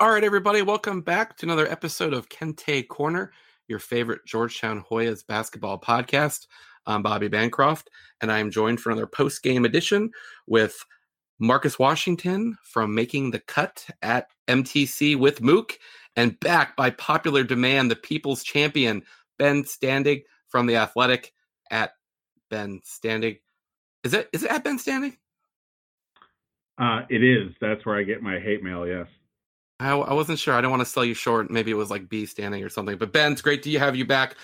All right, everybody, welcome back to another episode of Kente Corner, your favorite Georgetown Hoyas basketball podcast. I'm Bobby Bancroft, and I am joined for another post game edition with Marcus Washington from Making the Cut at MTC with Mook, and back by popular demand, the people's champion, Ben Standig from The Athletic at Ben Standig. Is it is it at Ben Standig? Uh, it is. That's where I get my hate mail. Yes. I, I wasn't sure. I don't want to sell you short. Maybe it was like B standing or something. But Ben, it's great to have you back.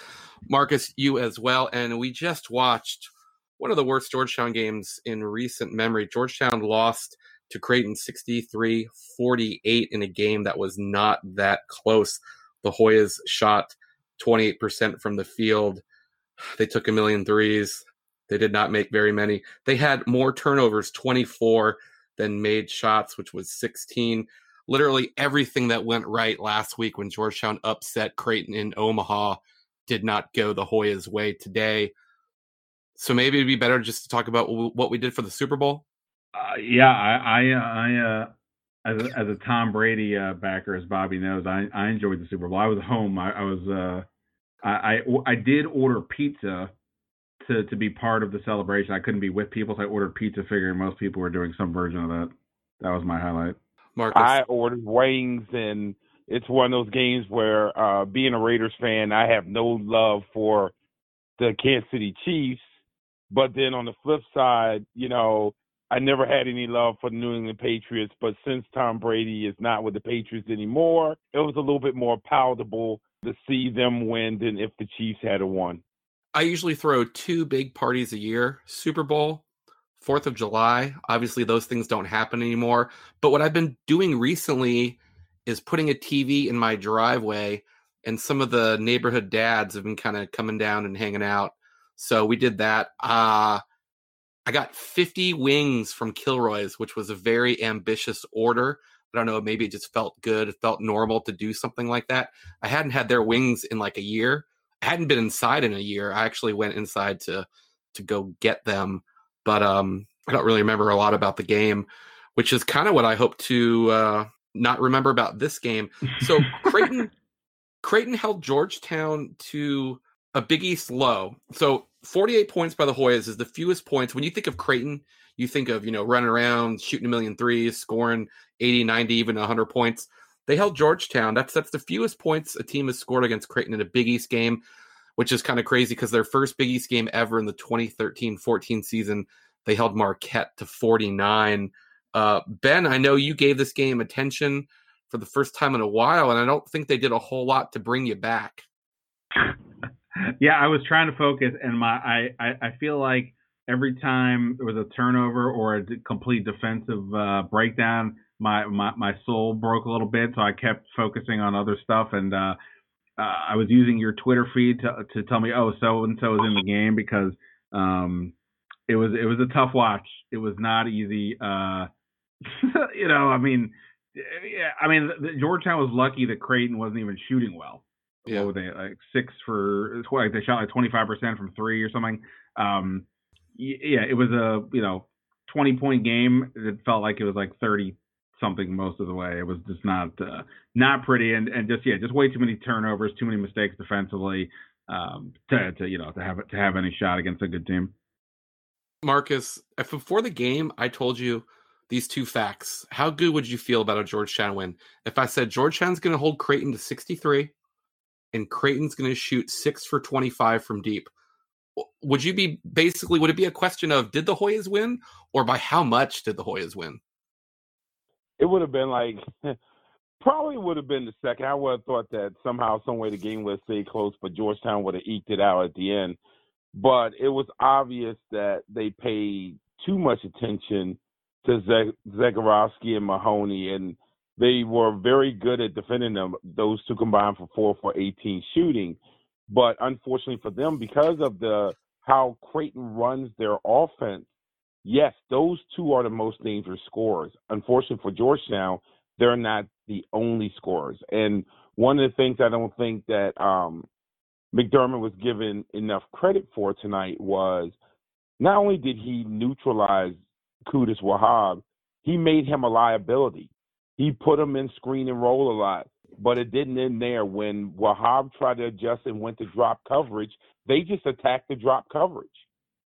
Marcus, you as well. And we just watched one of the worst Georgetown games in recent memory. Georgetown lost to Creighton 63 48 in a game that was not that close. The Hoyas shot 28% from the field. They took a million threes. They did not make very many. They had more turnovers, 24, than made shots, which was 16 literally everything that went right last week when Georgetown upset Creighton in Omaha did not go the Hoyas' way today. So maybe it'd be better just to talk about what we did for the Super Bowl. Uh, yeah, I, I, I uh, as a, as a Tom Brady uh, backer, as Bobby knows, I, I enjoyed the Super Bowl. I was home. I, I was, uh, I, I did order pizza to to be part of the celebration. I couldn't be with people, so I ordered pizza, figuring most people were doing some version of that. That was my highlight. Marcus? I ordered wings, and it's one of those games where, uh, being a Raiders fan, I have no love for the Kansas City Chiefs. But then on the flip side, you know, I never had any love for the New England Patriots. But since Tom Brady is not with the Patriots anymore, it was a little bit more palatable to see them win than if the Chiefs had won. I usually throw two big parties a year Super Bowl Fourth of July. Obviously, those things don't happen anymore. But what I've been doing recently is putting a TV in my driveway, and some of the neighborhood dads have been kind of coming down and hanging out. So we did that. Uh, I got 50 wings from Kilroy's, which was a very ambitious order. I don't know, maybe it just felt good. It felt normal to do something like that. I hadn't had their wings in like a year. I hadn't been inside in a year. I actually went inside to to go get them but um, I don't really remember a lot about the game, which is kind of what I hope to uh, not remember about this game. So Creighton, Creighton held Georgetown to a Big East low. So 48 points by the Hoyas is the fewest points. When you think of Creighton, you think of, you know, running around, shooting a million threes, scoring 80, 90, even 100 points. They held Georgetown. That's that's the fewest points a team has scored against Creighton in a Big East game which is kind of crazy because their first Big East game ever in the 2013-14 season, they held Marquette to 49. Uh, ben, I know you gave this game attention for the first time in a while, and I don't think they did a whole lot to bring you back. yeah, I was trying to focus, and my I, I, I feel like every time there was a turnover or a complete defensive uh, breakdown, my, my my soul broke a little bit, so I kept focusing on other stuff, and uh, uh, I was using your Twitter feed to to tell me, oh, so and so is in the game because um, it was it was a tough watch. It was not easy. Uh, you know, I mean, yeah, I mean, the, Georgetown was lucky that Creighton wasn't even shooting well. Yeah, what were they like six for? Like they shot like twenty five percent from three or something. Um, yeah, it was a you know twenty point game. It felt like it was like thirty something most of the way. It was just not uh, not pretty, and and just yeah, just way too many turnovers, too many mistakes defensively um, to to you know to have to have any shot against a good team. Marcus, before the game I told you these two facts, how good would you feel about a Georgetown win? If I said Georgetown's going to hold Creighton to 63 and Creighton's going to shoot 6 for 25 from deep, would you be basically would it be a question of did the Hoyas win or by how much did the Hoyas win? It would have been like probably would have been the second. I would have thought that somehow, some way, the game would have stayed close, but Georgetown would have eked it out at the end. But it was obvious that they paid too much attention to Zegarowski and Mahoney, and they were very good at defending them. Those two combined for four for 18 shooting. But unfortunately for them, because of the how Creighton runs their offense, yes, those two are the most dangerous scorers. Unfortunately for Georgetown, they're not the only scorers. And one of the things I don't think that um, McDermott was given enough credit for tonight was not only did he neutralize Qudus Wahab, he made him a liability. He put him in screen and roll a lot, but it didn't end there. When Wahab tried to adjust and went to drop coverage, they just attacked the drop coverage,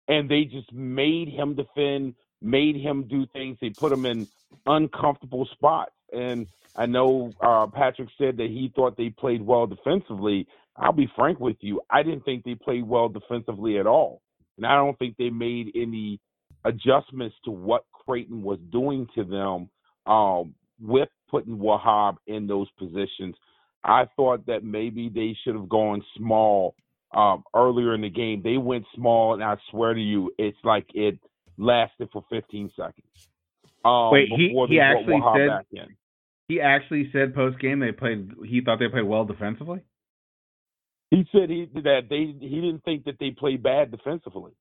and they just made him defend, made him do things. They put him in uncomfortable spots, and I know uh, Patrick said that he thought they played well defensively. I'll be frank with you. I didn't think they played well defensively at all. And I don't think they made any adjustments to what Creighton was doing to them um, with putting Wahab in those positions. I thought that maybe they should have gone small um, earlier in the game. They went small, and I swear to you, it's like it lasted for 15 seconds. Um, Wait, he, he actually said he actually said post game they played. He thought they played well defensively. He said he that they he didn't think that they played bad defensively.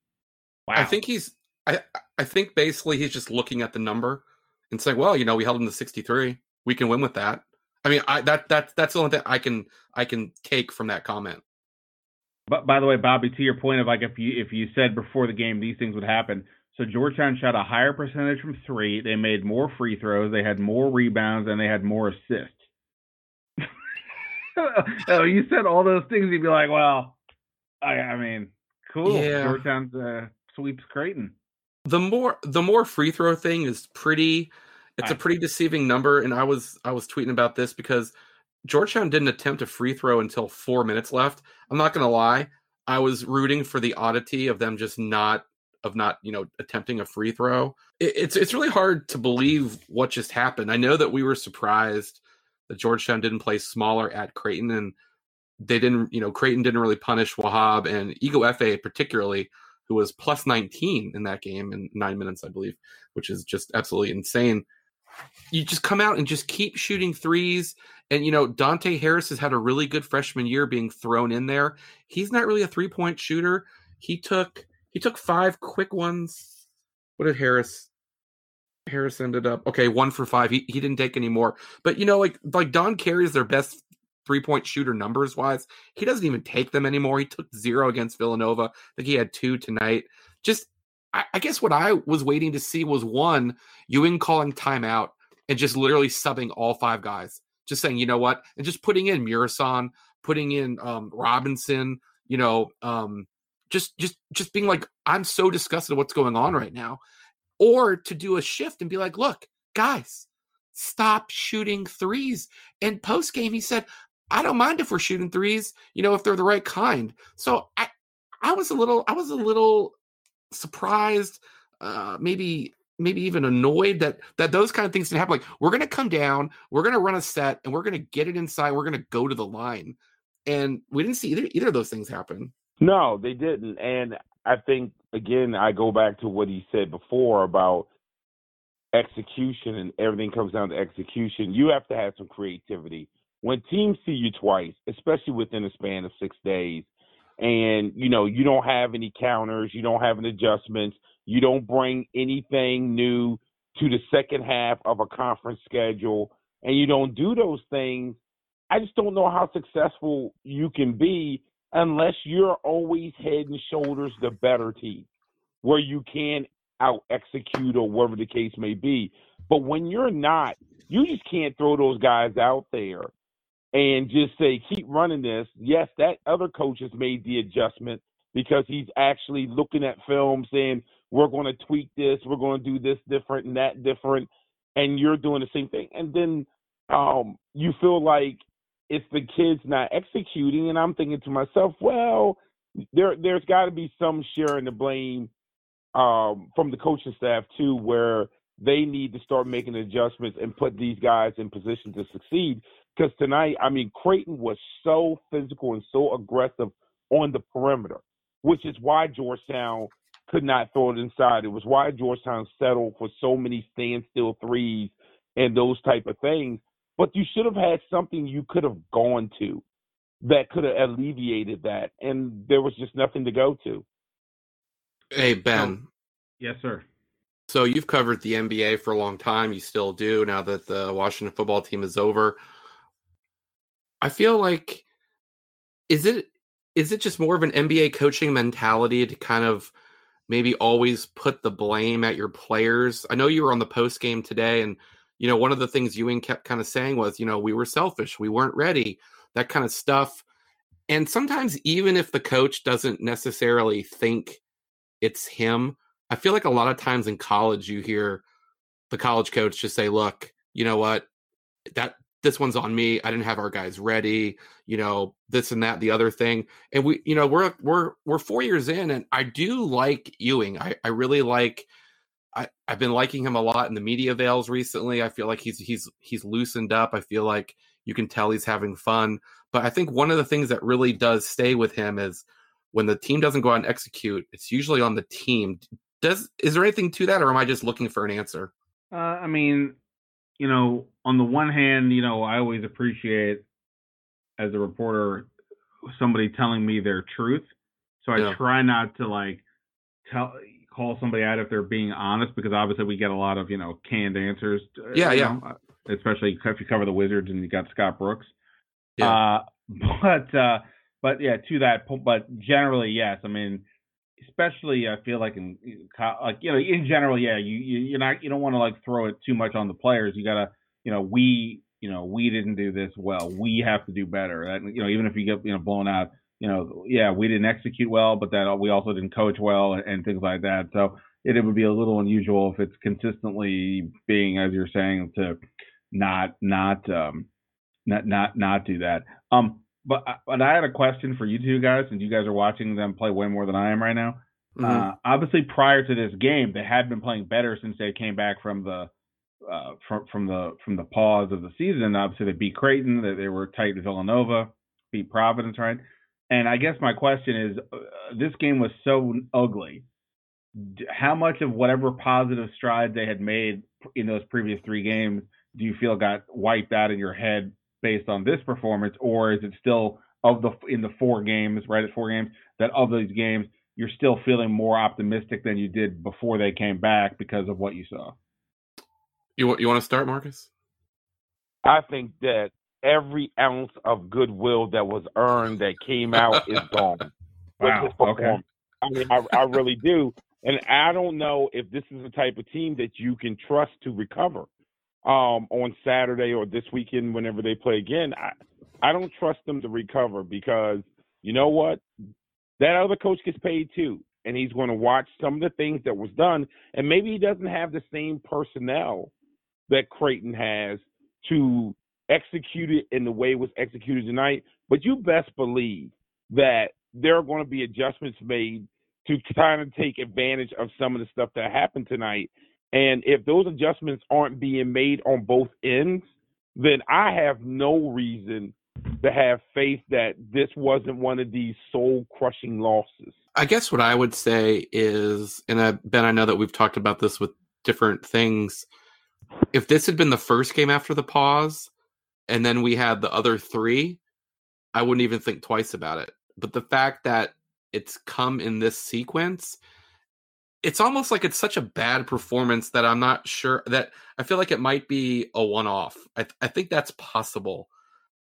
Wow. I think he's I I think basically he's just looking at the number and saying, well, you know, we held him to 63. We can win with that. I mean, I that that that's the only thing I can I can take from that comment. But by the way, Bobby, to your point of like if you if you said before the game these things would happen, so Georgetown shot a higher percentage from three. They made more free throws. They had more rebounds and they had more assists. oh, you said all those things, you'd be like, well, I, I mean, cool. Yeah. Georgetown's uh, sweeps Creighton. The more the more free throw thing is pretty. It's a pretty deceiving number, and I was I was tweeting about this because Georgetown didn't attempt a free throw until four minutes left. I'm not gonna lie, I was rooting for the oddity of them just not of not you know attempting a free throw. It, it's it's really hard to believe what just happened. I know that we were surprised that Georgetown didn't play smaller at Creighton, and they didn't, you know, Creighton didn't really punish Wahab and Ighoefe particularly, who was plus 19 in that game in nine minutes, I believe, which is just absolutely insane. You just come out and just keep shooting threes. And, you know, Dante Harris has had a really good freshman year being thrown in there. He's not really a three point shooter. He took he took five quick ones. What did Harris Harris ended up okay, one for five. He he didn't take any more. But you know, like like Don Carey is their best three point shooter numbers wise. He doesn't even take them anymore. He took zero against Villanova. I think he had two tonight. Just I, I guess what I was waiting to see was one, Ewing calling timeout and just literally subbing all five guys. Just saying, you know what, and just putting in Murison, putting in um, Robinson, you know, um, just just just being like, I'm so disgusted what's going on right now or to do a shift and be like, look, guys, stop shooting threes. And post game, he said, I don't mind if we're shooting threes, you know, if they're the right kind. So I, I was a little, I was a little surprised, uh, maybe, maybe even annoyed that that those kind of things didn't happen. Like we're gonna come down, we're gonna run a set, and we're gonna get it inside. We're gonna go to the line, and we didn't see either either of those things happen. No, they didn't, and I think again, I go back to what he said before about execution and everything comes down to execution. You have to have some creativity. When teams see you twice, especially within a span of six days, and you know you don't have any counters, you don't have any adjustments, you don't bring anything new to the second half of a conference schedule, and you don't do those things, I just don't know how successful you can be unless you're always head and shoulders the better team, where you can out execute or whatever the case may be. But when you're not, you just can't throw those guys out there and just say, keep running this. Yes, that other coach has made the adjustment because he's actually looking at film saying, we're going to tweak this, we're going to do this different and that different. And you're doing the same thing. And then um, you feel like it's the kids not executing, and I'm thinking to myself, well, there there's got to be some sharing the blame um, from the coaching staff too, where they need to start making adjustments and put these guys in position to succeed. Because tonight, I mean, Creighton was so physical and so aggressive on the perimeter, which is why Georgetown could not throw it inside. It was why Georgetown settled for so many standstill threes and those type of things but you should have had something you could have gone to that could have alleviated that, and there was just nothing to go to. Hey Ben. yes, sir. So you've covered the NBA for a long time. You still do now that the Washington football team is over. I feel like is it is it just more of an NBA coaching mentality to kind of maybe always put the blame at your players? I know you were on the post game today and you know, one of the things Ewing kept kind of saying was, you know, we were selfish, we weren't ready, that kind of stuff. And sometimes, even if the coach doesn't necessarily think it's him, I feel like a lot of times in college, you hear the college coach just say, look, you know what, that this one's on me. I didn't have our guys ready, you know, this and that, the other thing. And we, you know, we're we're we're four years in, and I do like Ewing. I, I really like I, I've been liking him a lot in the media veils recently. I feel like he's he's he's loosened up. I feel like you can tell he's having fun. But I think one of the things that really does stay with him is when the team doesn't go out and execute, it's usually on the team. Does is there anything to that, or am I just looking for an answer? Uh, I mean, you know, on the one hand, you know, I always appreciate as a reporter somebody telling me their truth. So I yeah. try not to like tell call somebody out if they're being honest because obviously we get a lot of you know canned answers. Uh, yeah, yeah. Know, especially if you cover the Wizards and you got Scott Brooks. Yeah. Uh, but uh, but yeah, to that. Point, but generally, yes. I mean, especially I feel like in like you know in general, yeah. You, you you're not you don't want to like throw it too much on the players. You gotta you know we you know we didn't do this well. We have to do better. And you know even if you get you know blown out you know, yeah, we didn't execute well, but that we also didn't coach well and, and things like that. So it, it, would be a little unusual if it's consistently being, as you're saying, to not not um, not not not do that. Um, but but I had a question for you two guys, and you guys are watching them play way more than I am right now. Mm-hmm. Uh, obviously, prior to this game, they had been playing better since they came back from the uh, from from the from the pause of the season. Obviously, they beat Creighton. They, they were tight to Villanova, beat Providence, right? And I guess my question is, uh, this game was so ugly. How much of whatever positive strides they had made in those previous three games do you feel got wiped out in your head based on this performance, or is it still of the in the four games, right at four games, that of these games you're still feeling more optimistic than you did before they came back because of what you saw? You you want to start, Marcus? I think that every ounce of goodwill that was earned that came out is gone. wow. Okay. I mean, I, I really do. And I don't know if this is the type of team that you can trust to recover um, on Saturday or this weekend whenever they play again. I, I don't trust them to recover because you know what? That other coach gets paid too. And he's going to watch some of the things that was done. And maybe he doesn't have the same personnel that Creighton has to execute it in the way it was executed tonight. But you best believe that there are going to be adjustments made to kind of take advantage of some of the stuff that happened tonight. And if those adjustments aren't being made on both ends, then I have no reason to have faith that this wasn't one of these soul crushing losses. I guess what I would say is, and I, Ben, I know that we've talked about this with different things. If this had been the first game after the pause, and then we had the other three, I wouldn't even think twice about it. But the fact that it's come in this sequence, it's almost like it's such a bad performance that I'm not sure that I feel like it might be a one off. I, th- I think that's possible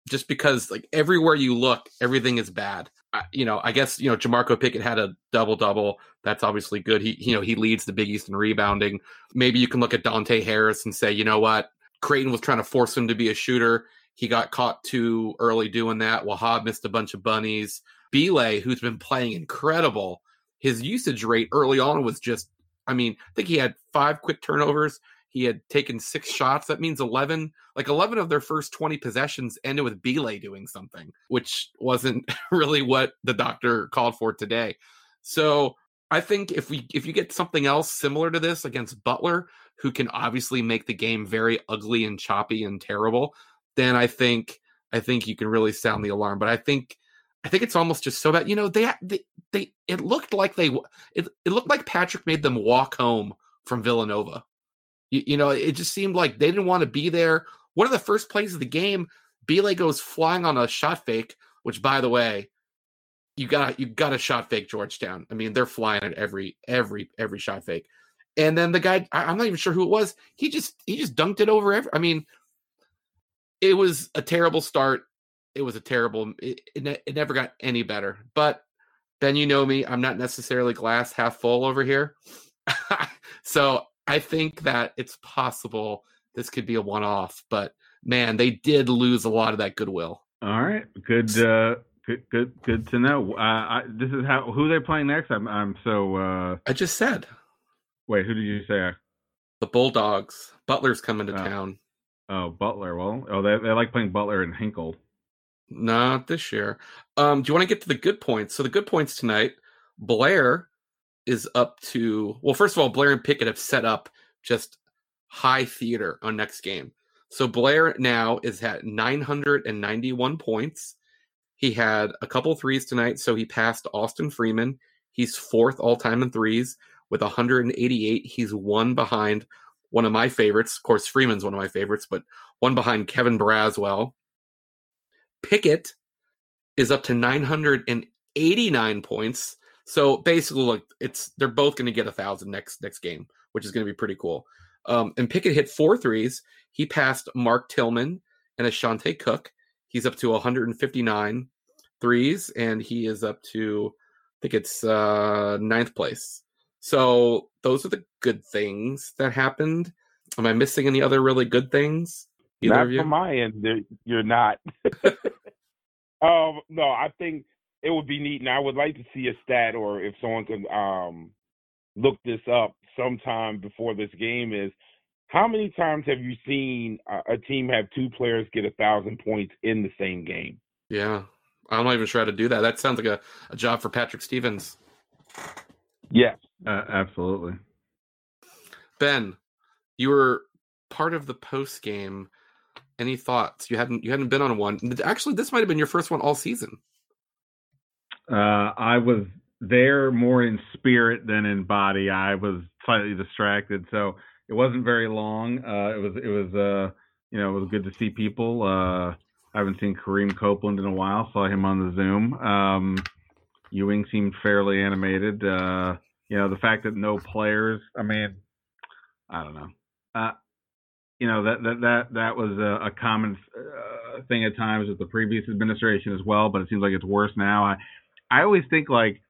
just because like everywhere you look, everything is bad. I, you know, I guess you know Jamorko Pickett had a double double. That's obviously good. He you know he leads the Big East in rebounding. Maybe you can look at Dante Harris and say, you know what, Creighton was trying to force him to be a shooter. He got caught too early doing that. Wahab missed a bunch of bunnies. Bile, who's been playing incredible, his usage rate early on was just, I mean, I think he had five quick turnovers. He had taken six shots. That means 11, like 11 of their first 20 possessions ended with Bile doing something, which wasn't really what the doctor called for today. So I think if we if you get something else similar to this against Butler, who can obviously make the game very ugly and choppy and terrible, then I think I think you can really sound the alarm. But I think I think it's almost just so bad. You know, they they, they it looked like they it, it looked like Patrick made them walk home from Villanova. You, you know, it just seemed like they didn't want to be there. One of the first plays of the game, Bile goes flying on a shot fake, which by the way, you got you got a shot fake Georgetown. I mean, they're flying at every every every shot fake. And then the guy, I, am not even sure who it was. He just he just dunked it over. Every, I mean, it was a terrible start. It was a terrible. It, it, it never got any better. But then you know me, I'm not necessarily glass half full over here. so I think that it's possible this could be a one off. But man, they did lose a lot of that goodwill. All right, good, uh, good, good, good to know. Uh, I, this is how who they playing next. I'm, I'm so. Uh, I just said. Wait, who did you say? The Bulldogs. Butler's coming to Oh. town. Oh, Butler. Well, oh, they they like playing Butler and Hinkle. Not this year. Um, do you want to get to the good points? So the good points tonight, Blair is up to well, first of all, Blair and Pickett have set up just high theater on next game. So Blair now is at 991 points. He had a couple threes tonight, so he passed Austin Freeman. He's fourth all time in threes with 188. He's one behind one of my favorites. Of course, Freeman's one of my favorites, but one behind Kevin Braswell. Pickett is up to 989 points. So basically, like it's they're both going to get a thousand next next game, which is going to be pretty cool. Um, and Pickett hit four threes. He passed Mark Tillman and Ashante Cook. He's up to 159 threes, and he is up to I think it's uh, ninth place. So those are the good things that happened. Am I missing any other really good things? Either not of you? from my end, you're not. um, no, I think it would be neat, and I would like to see a stat, or if someone could um, look this up sometime before this game. Is how many times have you seen a, a team have two players get a thousand points in the same game? Yeah. I'm not even sure how to do that. That sounds like a, a job for Patrick Stevens. Yes. Uh, absolutely. Ben, you were part of the post game. Any thoughts? You hadn't you hadn't been on one. Actually, this might have been your first one all season. Uh, I was there more in spirit than in body. I was slightly distracted, so it wasn't very long. Uh, it was it was uh, you know it was good to see people. Uh, I haven't seen Kareem Copeland in a while. Saw him on the Zoom. Um, Ewing seemed fairly animated. Uh, you know the fact that no players. I mean, I don't know. You know that that that that was a, a common uh, thing at times with the previous administration as well, but it seems like it's worse now. I I always think like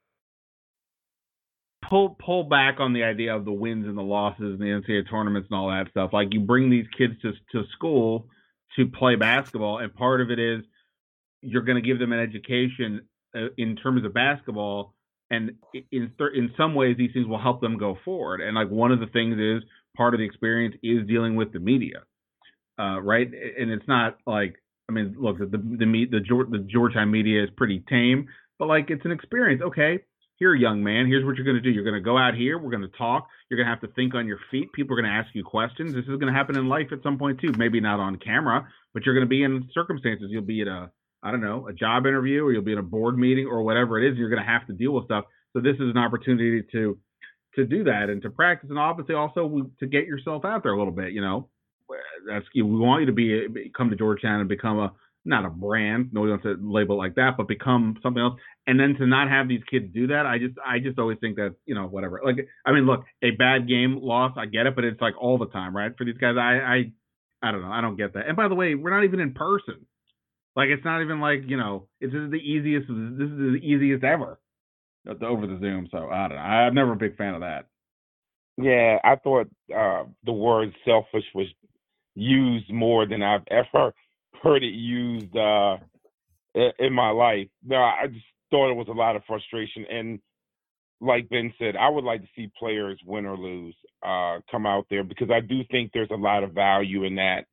pull pull back on the idea of the wins and the losses and the NCAA tournaments and all that stuff. Like you bring these kids to to school to play basketball, and part of it is you're going to give them an education uh, in terms of basketball, and in in some ways these things will help them go forward. And like one of the things is part of the experience is dealing with the media, uh, right? And it's not like I mean, look, the the the, the, the Georgetown media is pretty tame, but like it's an experience. Okay, here, young man, here's what you're going to do. You're going to go out here. We're going to talk. You're going to have to think on your feet. People are going to ask you questions. This is going to happen in life at some point too. Maybe not on camera, but you're going to be in circumstances. You'll be at a, I don't know, a job interview, or you'll be in a board meeting, or whatever it is. You're going to have to deal with stuff. So this is an opportunity to to do that and to practice, and obviously also to get yourself out there a little bit. You know, that's we want you to be come to Georgetown and become a not a brand, no, we don't to label it like that, but become something else. And then to not have these kids do that, I just I just always think that you know whatever. Like I mean, look, a bad game loss, I get it, but it's like all the time, right? For these guys, I I I don't know, I don't get that. And by the way, we're not even in person. Like it's not even like you know, this is the easiest. This is the easiest ever over the Zoom. So I don't know. I'm never a big fan of that. Yeah, I thought uh, the word selfish was used more than I've ever heard it used uh, in my life. No, I just thought it was a lot of frustration. And like Ben said, I would like to see players win or lose uh, come out there because I do think there's a lot of value in that.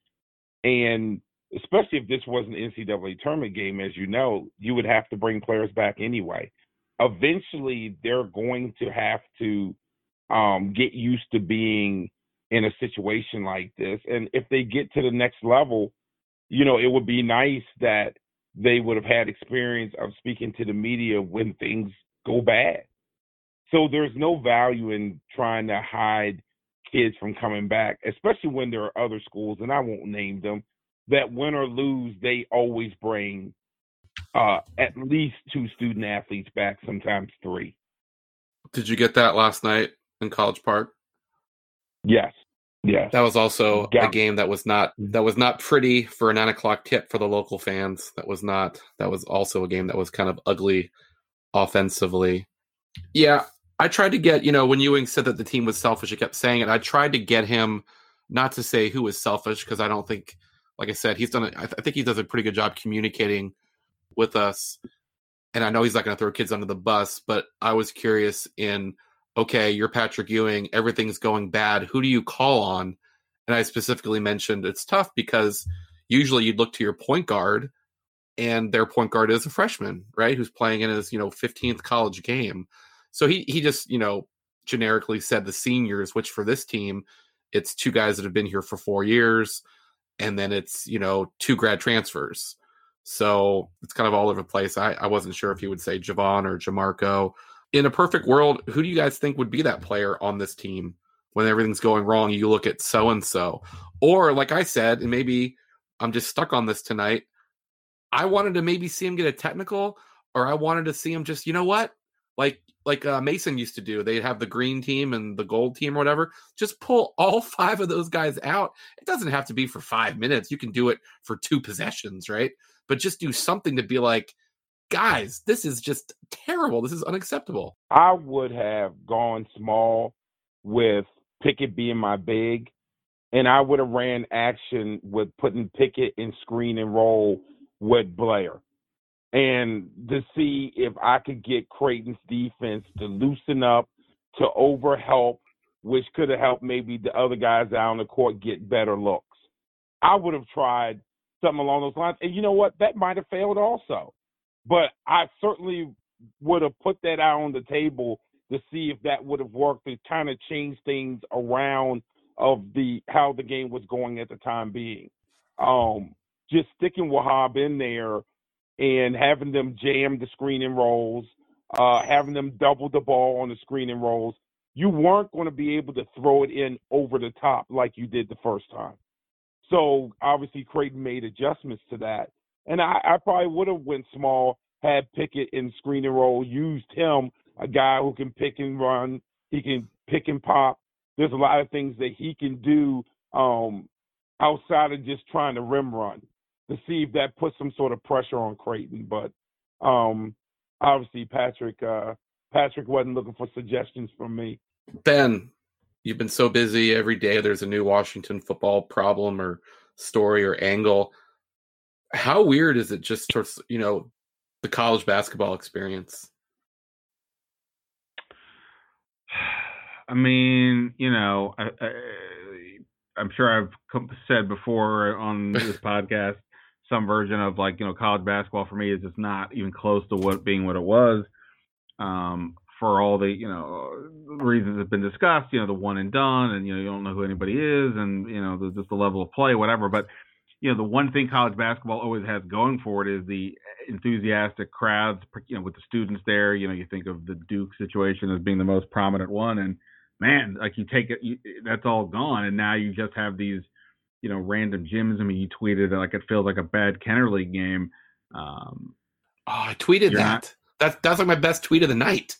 And especially if this was an NCAA tournament game, as you know, you would have to bring players back anyway. Eventually, they're going to have to um, get used to being in a situation like this. And if they get to the next level, you know, it would be nice that they would have had experience of speaking to the media when things go bad. So there's no value in trying to hide kids from coming back, especially when there are other schools, and I won't name them, that win or lose, they always bring uh, at least two student athletes back, sometimes three. Did you get that last night in College Park? Yes. Yes. That was also Yeah. a game that was not that was not pretty for a nine o'clock tip for the local fans. That was not that was also a game that was kind of ugly offensively. Yeah, I tried to get, you know, when Ewing said that the team was selfish, I kept saying it. I tried to get him Not to say who was selfish, because I don't think, like I said, he's done. A, I, th- I think he does a pretty good job communicating with us. And I know he's not going to throw kids under the bus, but I was curious in okay, you're Patrick Ewing, everything's going bad. Who do you call on? And I specifically mentioned it's tough because usually you'd look to your point guard and their point guard is a freshman, right? Who's playing in his, you know, 15th college game. So he he just, you know, generically said the seniors, which for this team, it's two guys that have been here for 4 years and then it's, you know, two grad transfers. So it's kind of all over the place. I, I wasn't sure if he would say Jahvon or Jamorko. In a perfect world, who do you guys think would be that player on this team when everything's going wrong? You look at so and so. Or, like I said, and maybe I'm just stuck on this tonight. I wanted to maybe see him get a technical, or I wanted to see him just, you know what? Like like uh, Mason used to do. They'd have the green team and the gold team or whatever. Just pull all five of those guys out. It doesn't have to be for five minutes. You can do it for two possessions, right? But just do something to be like, guys, this is just terrible. This is unacceptable. I would have gone small with Pickett being my big and I would have ran action with putting Pickett in screen and roll with Blair, and to see if I could get Creighton's defense to loosen up, to overhelp, which could have helped maybe the other guys out on the court get better looks. I would have tried something along those lines, and you know what? That might have failed also, but I certainly would have put that out on the table to see if that would have worked to kind of change things around of the how the game was going at the time being. Um, just sticking Wahab in there and having them jam the screen and rolls, uh, having them double the ball on the screen and rolls, you weren't going to be able to throw it in over the top like you did the first time. So obviously Creighton made adjustments to that. And I, I probably would have went small, had Pickett in screen and roll, used him, a guy who can pick and run, he can pick and pop, there's a lot of things that he can do um, outside of just trying to rim run to see if that puts some sort of pressure on Creighton. But um, obviously, Patrick uh, Patrick wasn't looking for suggestions from me. Ben, you've been so busy every day. There's a new Washington football problem or story or angle. How weird is it just towards you know the college basketball experience? I mean, you know, I, I, am sure I've said before on this podcast some version of like, you know, college basketball for me is just not even close to what being what it was. Um, for all the you know reasons that have been discussed, you know, the one and done, and you know, you don't know who anybody is, and you know, the, just the level of play, whatever. But you know, the one thing college basketball always has going for it is the enthusiastic crowds. You know, with the students there, you know, you think of the Duke situation as being the most prominent one, and man, like you take it, you, that's all gone, and now you just have these, you know, random gyms. I mean, you tweeted like it feels like a bad Kenner League game. Um, oh, I tweeted that. Not, that's that's like my best tweet of the night.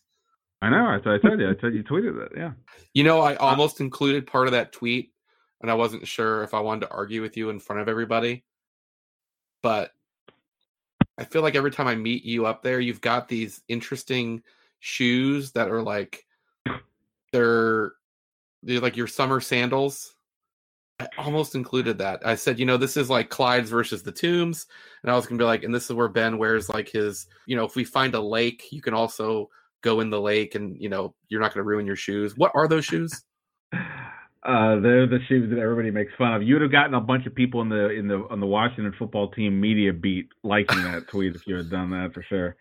I know. I, I told you. I said you tweeted it. Yeah. You know, I almost included part of that tweet, and I wasn't sure if I wanted to argue with you in front of everybody, but I feel like every time I meet you up there, you've got these interesting shoes that are like they're they're like your summer sandals. I almost included that. I said, you know, this is like Clyde's versus the Tombs, and I was gonna be like, and this is where Ben wears like his, you know, if we find a lake, you can also go in the lake, and you know, you're not gonna ruin your shoes. What are those shoes? Uh, they're the shoes that everybody makes fun of. You would have gotten a bunch of people in the in the on the Washington football team media beat liking that tweet if you had done that for sure.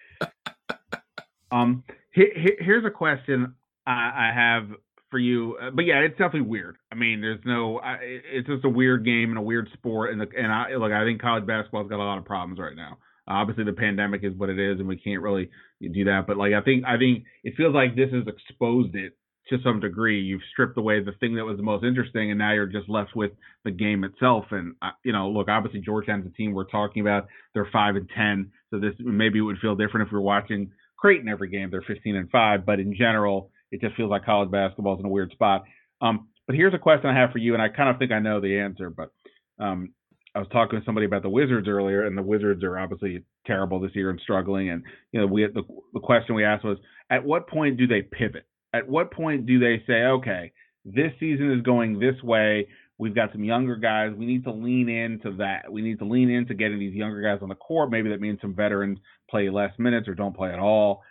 Um, here's a question I, I have for you. Uh, but yeah, it's definitely weird. I mean, there's no. I, it's just a weird game and a weird sport. And the, and I look, I think college basketball's got a lot of problems right now. Obviously, the pandemic is what it is, and we can't really do that. But like, I think I think it feels like this has exposed it to some degree. You've stripped away the thing that was the most interesting, and now you're just left with the game itself. And uh, you know, look, obviously Georgetown's a team we're talking about. They're five and ten, so this maybe it would feel different if we are watching Creighton every game. They're fifteen and five, but in general, it just feels like college basketball is in a weird spot. Um, but here's a question I have for you, and I kind of think I know the answer, but um, I was talking to somebody about the Wizards earlier, and the Wizards are obviously terrible this year and struggling. And you know, we the, the question we asked was, at what point do they pivot? At what point do they say, okay, this season is going this way, We've got some younger guys. We need to lean into that. We need to lean into getting these younger guys on the court. Maybe that means some veterans play less minutes or don't play at all.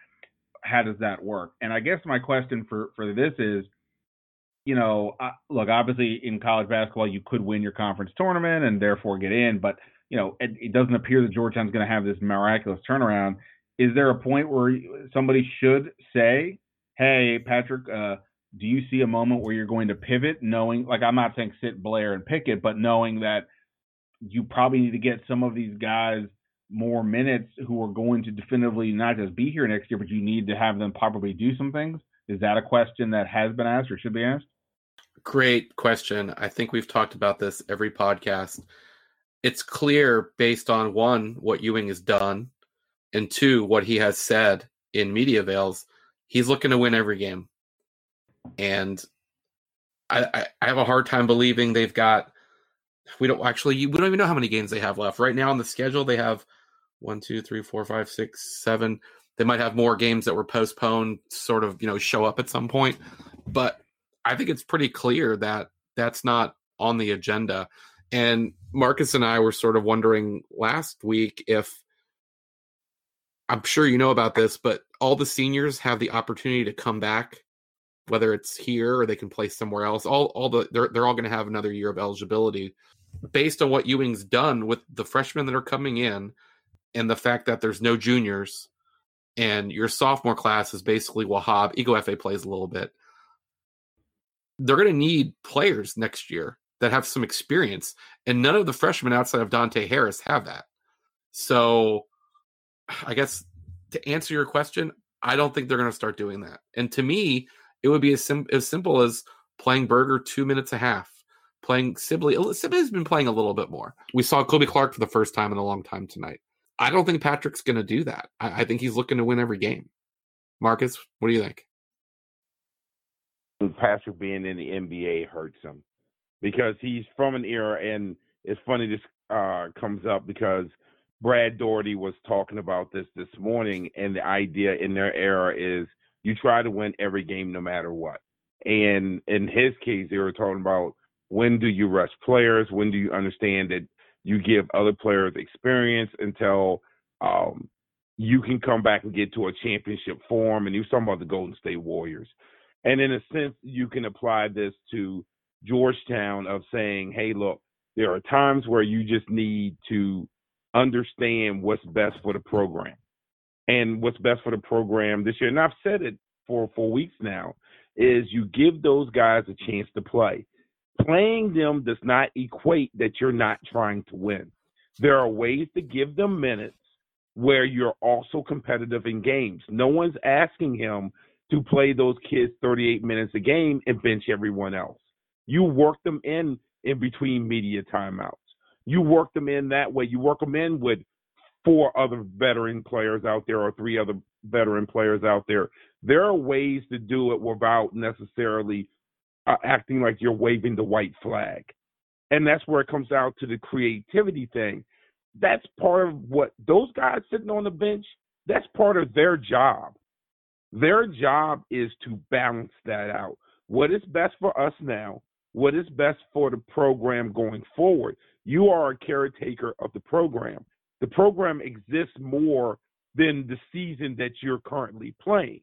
How does that work? And I guess my question for for this is, you know, uh, look, obviously in college basketball you could win your conference tournament and therefore get in, but you know, it, it doesn't appear that Georgetown's going to have this miraculous turnaround. Is there a point where somebody should say, "Hey, Patrick, uh, do you see a moment where you're going to pivot, knowing, like, I'm not saying sit Blair and Pickett, but knowing that you probably need to get some of these guys more minutes who are going to definitively not just be here next year, but you need to have them probably do some things? Is that a question that has been asked or should be asked? Great question. I think we've talked about this every podcast. It's clear based on one, what Ewing has done, and two, what he has said in media veils, he's looking to win every game and I, I, have a hard time believing they've got. We don't actually. We don't even know how many games they have left right now on the schedule. They have one, two, three, four, five, six, seven. They might have more games that were postponed, sort of, you know, show up at some point. But I think it's pretty clear that that's not on the agenda. And Marcus and I were sort of wondering last week if I'm sure you know about this, but all the seniors have the opportunity to come back whether it's here or they can play somewhere else. All all the they're they're all going to have another year of eligibility based on what Ewing's done with the freshmen that are coming in and the fact that there's no juniors and your sophomore class is basically Wahab. Ighoefe plays a little bit. They're going to need players next year that have some experience, and none of the freshmen outside of Dante Harris have that. So, I guess to answer your question, I don't think they're going to start doing that. And to me, it would be as, sim- as simple as playing Berger two minutes a half, playing Sibley. Sibley's been playing a little bit more. We saw Kobe Clark for the first time in a long time tonight. I don't think Patrick's going to do that. I-, I think he's looking to win every game. Marcus, what do you think? Patrick being in the NBA hurts him because he's from an era, and it's funny this uh, comes up because Brad Daugherty was talking about this this morning, and the idea in their era is – you try to win every game no matter what. And in his case, they were talking about when do you rush players? When do you understand that you give other players experience until um, you can come back and get to a championship form? And he was talking about the Golden State Warriors. And in a sense, you can apply this to Georgetown of saying, hey, look, there are times where you just need to understand what's best for the program and what's best for the program this year. And I've said it for four weeks now is you give those guys a chance to play. Playing them does not equate that you're not trying to win. There are ways to give them minutes where you're also competitive in games. No one's asking him to play those kids 38 minutes a game and bench everyone else. You work them in in between media timeouts. You work them in that way. You work them in with four other veteran players out there or three other veteran players out there. There are ways to do it without necessarily uh, acting like you're waving the white flag. And that's where it comes out to the creativity thing. That's part of what those guys sitting on the bench, that's part of their job. Their job is to balance that out. What is best for us now? What is best for the program going forward? You are a caretaker of the program the program exists more than the season that you're currently playing.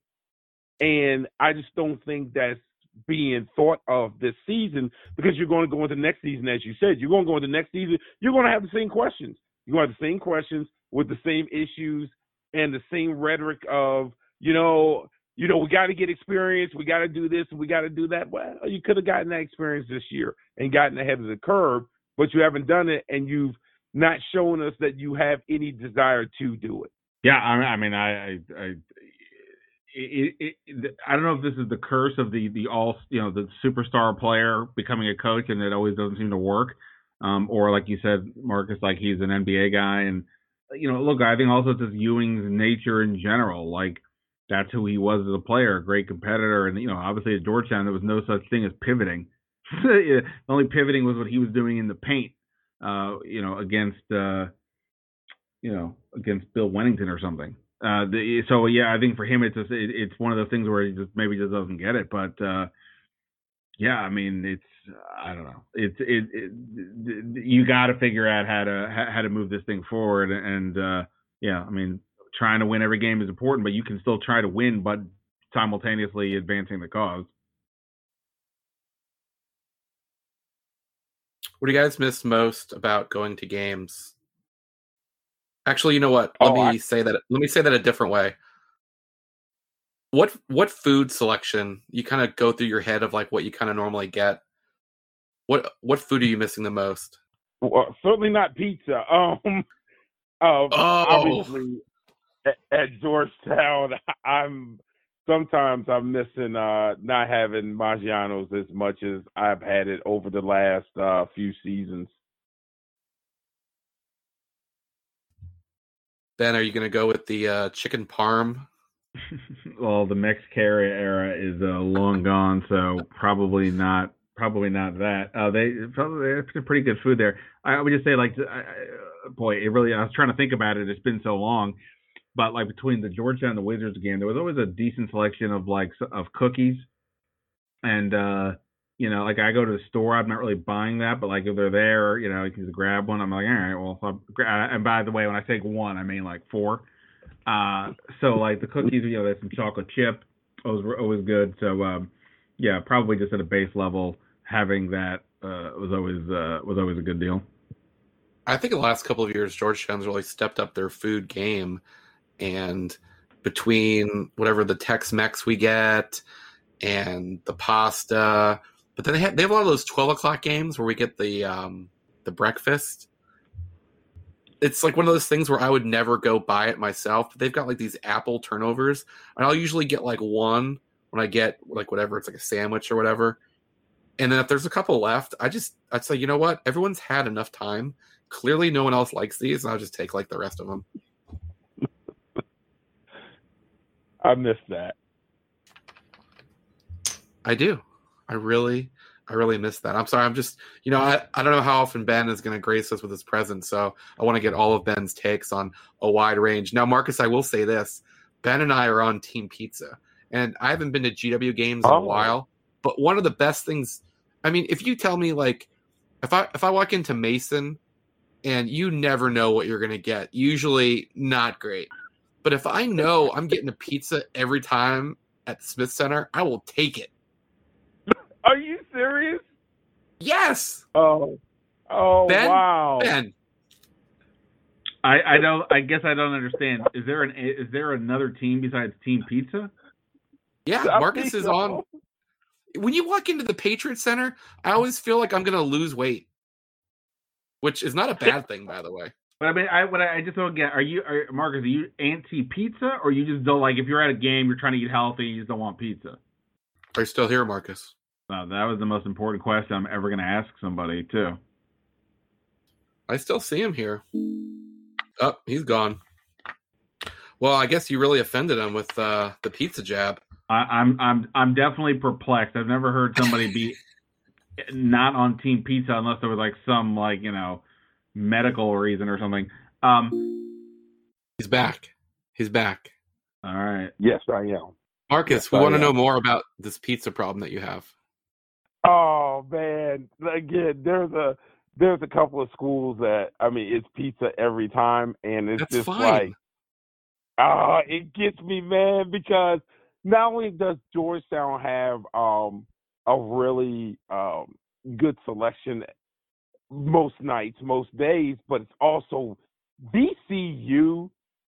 And I just don't think that's being thought of this season because you're going to go into next season, as you said. You're going to go into next season, you're going to have the same questions. You're going to have the same questions with the same issues and the same rhetoric of, you know, you know, we got to get experience, we got to do this, we got to do that. Well, you could have gotten that experience this year and gotten ahead of the curve, but you haven't done it, and you've not shown us that you have any desire to do it. Yeah, I, mean, I, I, I it, it, it, I don't know if this is the curse of the the all you know the superstar player becoming a coach and it always doesn't seem to work, um, or like you said, Marcus, like he's an NBA guy and you know look, I think also it's just Ewing's nature in general, like that's who he was as a player, a great competitor, and you know obviously at Georgetown there was no such thing as pivoting. only pivoting was what he was doing in the paint uh, you know, against uh, you know, against Bill Wennington or something. Uh, the, so yeah, I think for him it's just, it, it's one of those things where he just maybe just doesn't get it. But uh, Yeah, I mean it's I don't know. It's it, it you got to figure out how to how to move this thing forward and uh yeah, I mean trying to win every game is important, but you can still try to win but simultaneously advancing the cause. What do you guys miss most about going to games? Actually, you know what? Let Oh, me I- say that. Let me say that a different way. What what food selection you kind of go through your head of like what you kind of normally get? What what food are you missing the most? Well, certainly not pizza. Um, uh, Oh. obviously at, at Georgetown, I'm sometimes I'm missing uh not having Maggiano's as much as I've had it over the last uh few seasons. Ben, are you going to go with the uh, chicken parm? well, the Mex Cara era is uh, long gone, so probably not. Probably not that. Uh, they probably it's a pretty good food there. I would just say, like, I, I, boy, it really. I was trying to think about it. It's been so long, but like between the Georgetown and the Wizards game, there was always a decent selection of like of cookies, and uh, you know, like I go to the store, I'm not really buying that, but like if they're there, you know, you can just grab one. I'm like, all right, well, and by the way, when I say one, I mean like four. Uh, so like the cookies, you know, there's some chocolate chip. Were always good. So um, yeah, probably just at a base level, having that uh, was always uh, was always a good deal. I think in the last couple of years, Georgetown's really stepped up their food game, and between whatever the Tex-Mex we get and the pasta, but then they have they have a lot of those twelve o'clock games where we get the um, the breakfast. It's like one of those things where I would never go buy it myself. But they've got like these apple turnovers, and I'll usually get like one when I get like whatever it's like a sandwich or whatever. And then if there's a couple left, I just I'd say, you know what? Everyone's had enough time. Clearly, no one else likes these, and I'll just take like the rest of them. I miss that. I do. I really, I really miss that. I'm sorry. I'm just, you know, I, I don't know how often Ben is going to grace us with his presence, so I want to get all of Ben's takes on a wide range. Now, Marcus, I will say this: Ben and I are on Team Pizza, and I haven't been to GW games in Oh. a while. But one of the best things, I mean, if you tell me like, if I if I walk into Mason, and you never know what you're going to get, usually not great. But if I know I'm getting a pizza every time at the Smith Center, I will take it. Are you serious? Yes, Oh, oh Ben? wow. Ben. I, I don't. I guess I don't understand. Is there an is there another team besides Team Pizza? Yeah, I Marcus think is on. When you walk into the Patriot Center, I always feel like I'm going to lose weight, which is not a bad thing, by the way. But I mean, I what I I just don't get. Are you, are, Marcus? Are you anti pizza, or you just don't like if you're at a game, you're trying to eat healthy, you just don't want pizza? Are you still here, Marcus? Wow, that was the most important question I'm ever going to ask somebody too. I still see him here. Oh, he's gone. Well, I guess you really offended him with uh, the pizza jab. I, I'm I'm I'm definitely perplexed. I've never heard somebody be not on Team Pizza unless there was like some like you know medical reason or something. Um, He's back. He's back. all right. Yes, I am. Marcus, Yes, we I want to know more about this pizza problem that you have. Oh man, again, there's a there's a couple of schools that I mean it's pizza every time, and it's That's just fine. like ah, it gets me, man, because not only does Georgetown have um a really um good selection most nights, most days, but it's also VCU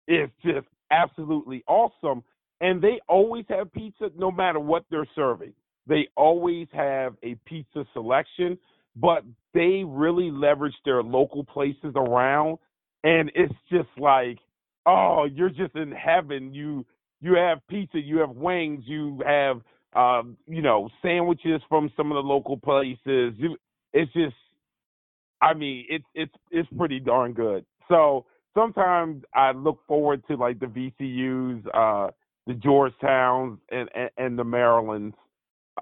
is just absolutely awesome, and they always have pizza no matter what they're serving they always have a pizza selection, but they really leverage their local places around, and it's just like, oh, you're just in heaven. You you have pizza, you have wings, you have um, you know sandwiches from some of the local places. You, it's just, I mean, it's it's it's pretty darn good. So sometimes I look forward to like the VCU's, uh, the Georgetowns, and and, and the Marylands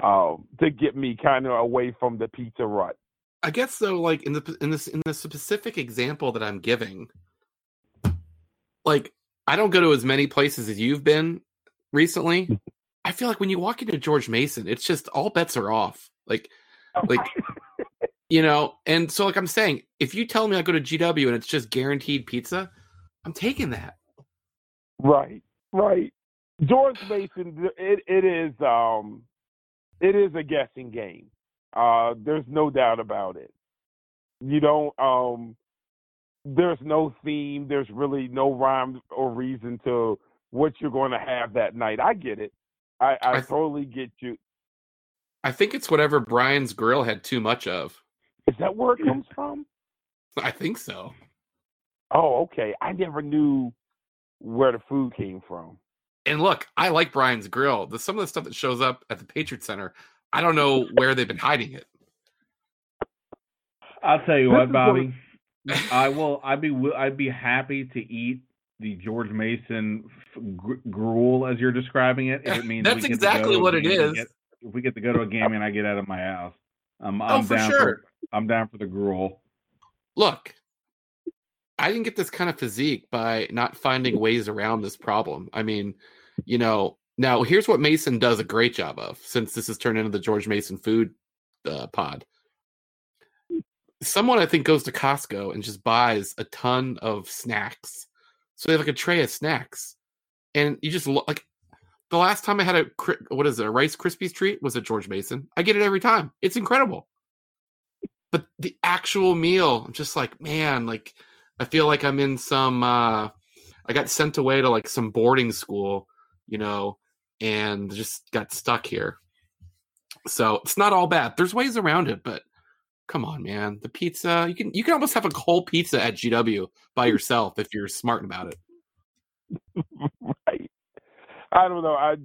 um, to get me kind of away from the pizza rut. I guess though, like in the in this in the specific example that I'm giving, like I don't go to as many places as you've been recently. I feel like when you walk into George Mason, it's just all bets are off. Like, like, you know, and so like I'm saying, if you tell me I go to GW and it's just guaranteed pizza, I'm taking that. Right, right. George Mason, it it is um, it is a guessing game. Uh, there's no doubt about it. You don't um, there's no theme. There's really no rhyme or reason to what you're going to have that night. I get it. I, I, I th- totally get you. I think it's whatever Brian's Grill had too much of. Is that where it comes from? I think so. Oh, okay. I never knew where the food came from. And look, I like Brian's Grill. The some of the stuff that shows up at the Patriot Center, I don't know where they've been hiding it. I'll tell you what, Bobby. I will. I'd be. I'd be happy to eat the George Mason gruel as you're describing it. If it means that's exactly what it is. Get, if we get to go to a game and I get out of my house, um, I'm oh, for down sure. for. I'm down for the gruel. Look, I didn't get this kind of physique by not finding ways around this problem. I mean, you know, now here's what Mason does a great job of. Since this has turned into the George Mason food uh, pod, someone I think goes to Costco and just buys a ton of snacks. So they have like a tray of snacks, and you just look like the last time I had a what is it a Rice Krispies treat was at George Mason. I get it every time. It's incredible. But the actual meal, I'm just like, man, like I feel like I'm in some. uh I got sent away to like some boarding school, you know, and just got stuck here. So it's not all bad. There's ways around it, but come on, man. The pizza, you can you can almost have a whole pizza at GW by yourself if you're smart about it. right. I don't know. I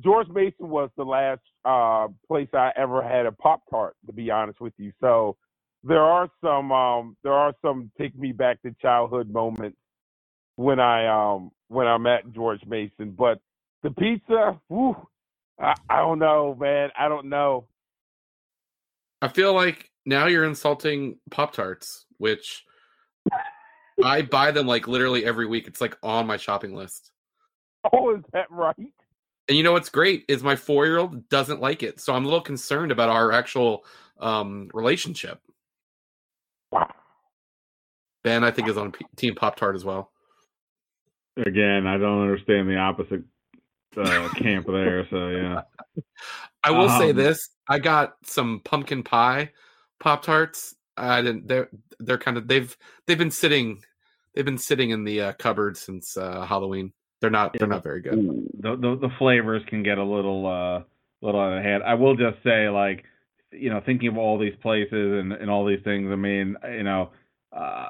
George Mason was the last uh, place I ever had a Pop Tart, to be honest with you. So there are some um, there are some take me back to childhood moments when I um when I'm at George Mason. But the pizza, whew, I, I don't know, man. I don't know. I feel like now you're insulting Pop Tarts, which I buy them like literally every week. It's like on my shopping list. Oh, is that right? And you know what's great is my four year old doesn't like it, so I'm a little concerned about our actual um, relationship. Wow. Ben, I think, is on P- Team Pop Tart as well. Again, I don't understand the opposite uh, camp there. So yeah. I will um, say this: I got some pumpkin pie Pop Tarts. I didn't. They're they're kind of they've they've been sitting they've been sitting in the uh, cupboard since uh, Halloween. They're not they're not very good. The, the, the flavors can get a little uh little out of hand. I will just say like you know thinking of all these places and and all these things. I mean you know uh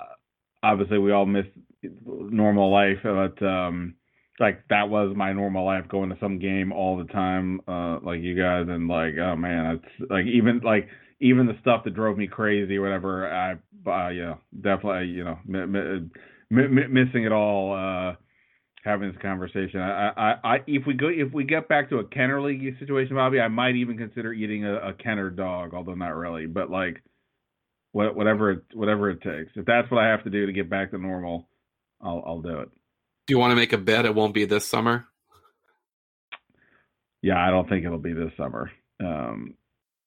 obviously we all miss normal life, but um like that was my normal life going to some game all the time uh like you guys and like oh man it's like even like even the stuff that drove me crazy, whatever. I, uh, you know, definitely, you know, m- m- m- missing it all. Uh, having this conversation. I, I, I, if we go, if we get back to a Kenner situation, Bobby, I might even consider eating a, a Kenner dog, although not really. But like, what, whatever, it, whatever it takes. If that's what I have to do to get back to normal, I'll, I'll do it. Do you want to make a bet? It won't be this summer. Yeah, I don't think it'll be this summer. Um,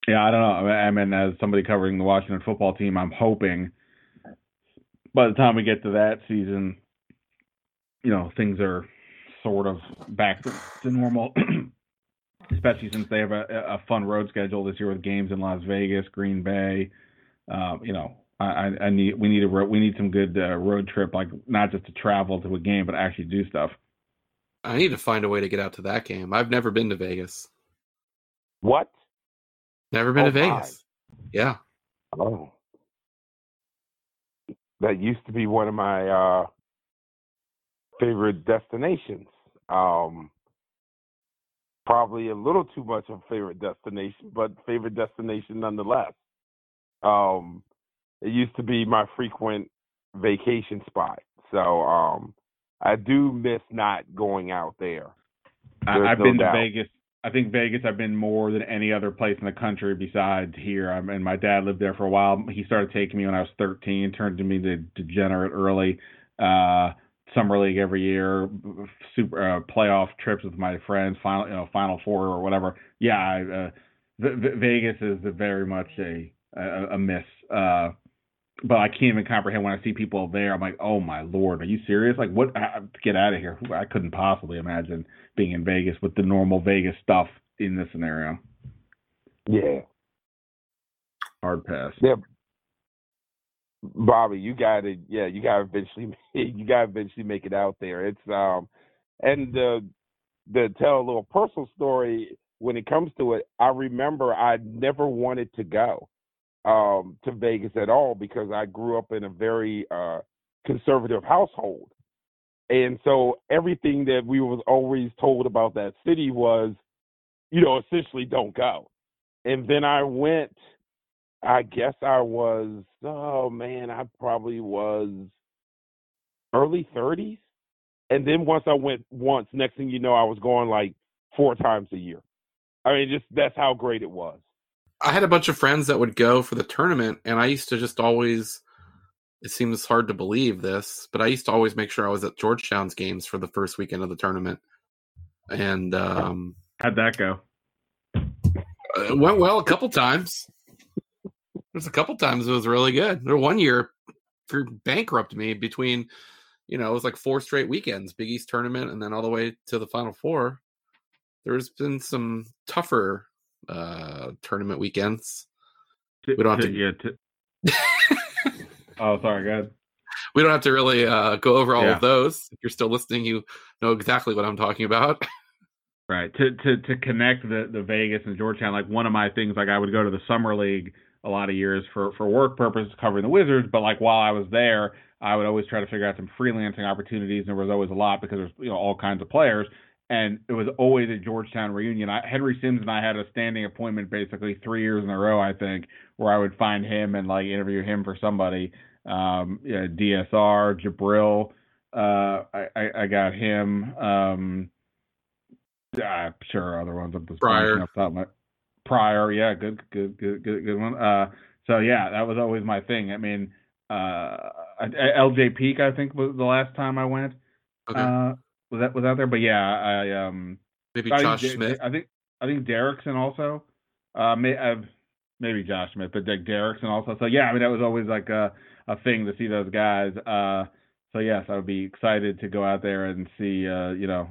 yeah, I don't know. I mean, as somebody covering the Washington football team, I'm hoping by the time we get to that season, you know, things are sort of back to normal. Especially since they have a, a fun road schedule this year with games in Las Vegas, Green Bay. Um, you know, I, I need we need a we need some good uh, road trip, like not just to travel to a game, but actually do stuff. I need to find a way to get out to that game. I've never been to Vegas. What? Never been oh, to Vegas. My. Yeah. Oh. That used to be one of my uh, favorite destinations. Um, probably a little too much of a favorite destination, but favorite destination nonetheless. Um, it used to be my frequent vacation spot. So um, I do miss not going out there. There's I've no been doubt. to Vegas I think Vegas I've been more than any other place in the country besides here. I mean, my dad lived there for a while. He started taking me when I was 13, turned to me to degenerate early. Uh, summer league every year, super uh, playoff trips with my friends, final you know final four or whatever. Yeah, I, uh, Vegas is very much a a, a miss. Uh, but I can't even comprehend when I see people there. I'm like, oh my lord, are you serious? Like, what? I, get out of here! I couldn't possibly imagine being in Vegas with the normal Vegas stuff in this scenario. Yeah. Hard pass. Yeah. Bobby, you got to yeah, you got to eventually you got to eventually make it out there. It's um and the the tell a little personal story when it comes to it, I remember I never wanted to go um to Vegas at all because I grew up in a very uh conservative household. And so everything that we was always told about that city was, you know, essentially don't go. And then I went I guess I was, oh man, I probably was early 30s. And then once I went once, next thing you know, I was going like four times a year. I mean, just that's how great it was. I had a bunch of friends that would go for the tournament, and I used to just always. It seems hard to believe this, but I used to always make sure I was at Georgetown's games for the first weekend of the tournament. And um, how'd that go? It went well a couple times. There's a couple times it was really good. There one year for bankrupt me between, you know, it was like four straight weekends, Big East tournament, and then all the way to the Final Four. There's been some tougher uh tournament weekends. we don't have to. Yeah, to... oh, sorry. Go ahead. We don't have to really uh, go over all yeah. of those. If you're still listening, you know exactly what I'm talking about. Right. To to to connect the the Vegas and Georgetown, like one of my things, like I would go to the summer league a lot of years for for work purposes covering the Wizards. But like while I was there, I would always try to figure out some freelancing opportunities. And there was always a lot because there's you know all kinds of players. And it was always a Georgetown reunion. I, Henry Sims and I had a standing appointment basically three years in a row, I think, where I would find him and like interview him for somebody. Um, yeah, DSR, Jabril, uh, I, I, I got him. Um, I'm sure other ones. I'm just. Off top my, Prior, yeah, good, good, good, good, good one. Uh, so yeah, that was always my thing. I mean, uh, LJ Peak, I think was the last time I went. Okay. Uh, was that was out there? But yeah, I um maybe I Josh think, Smith. I think I think Derrickson also. Uh, may, uh, maybe Josh Smith, but Dick Derrickson also. So yeah, I mean that was always like a a thing to see those guys. Uh, so yes, I would be excited to go out there and see uh, you know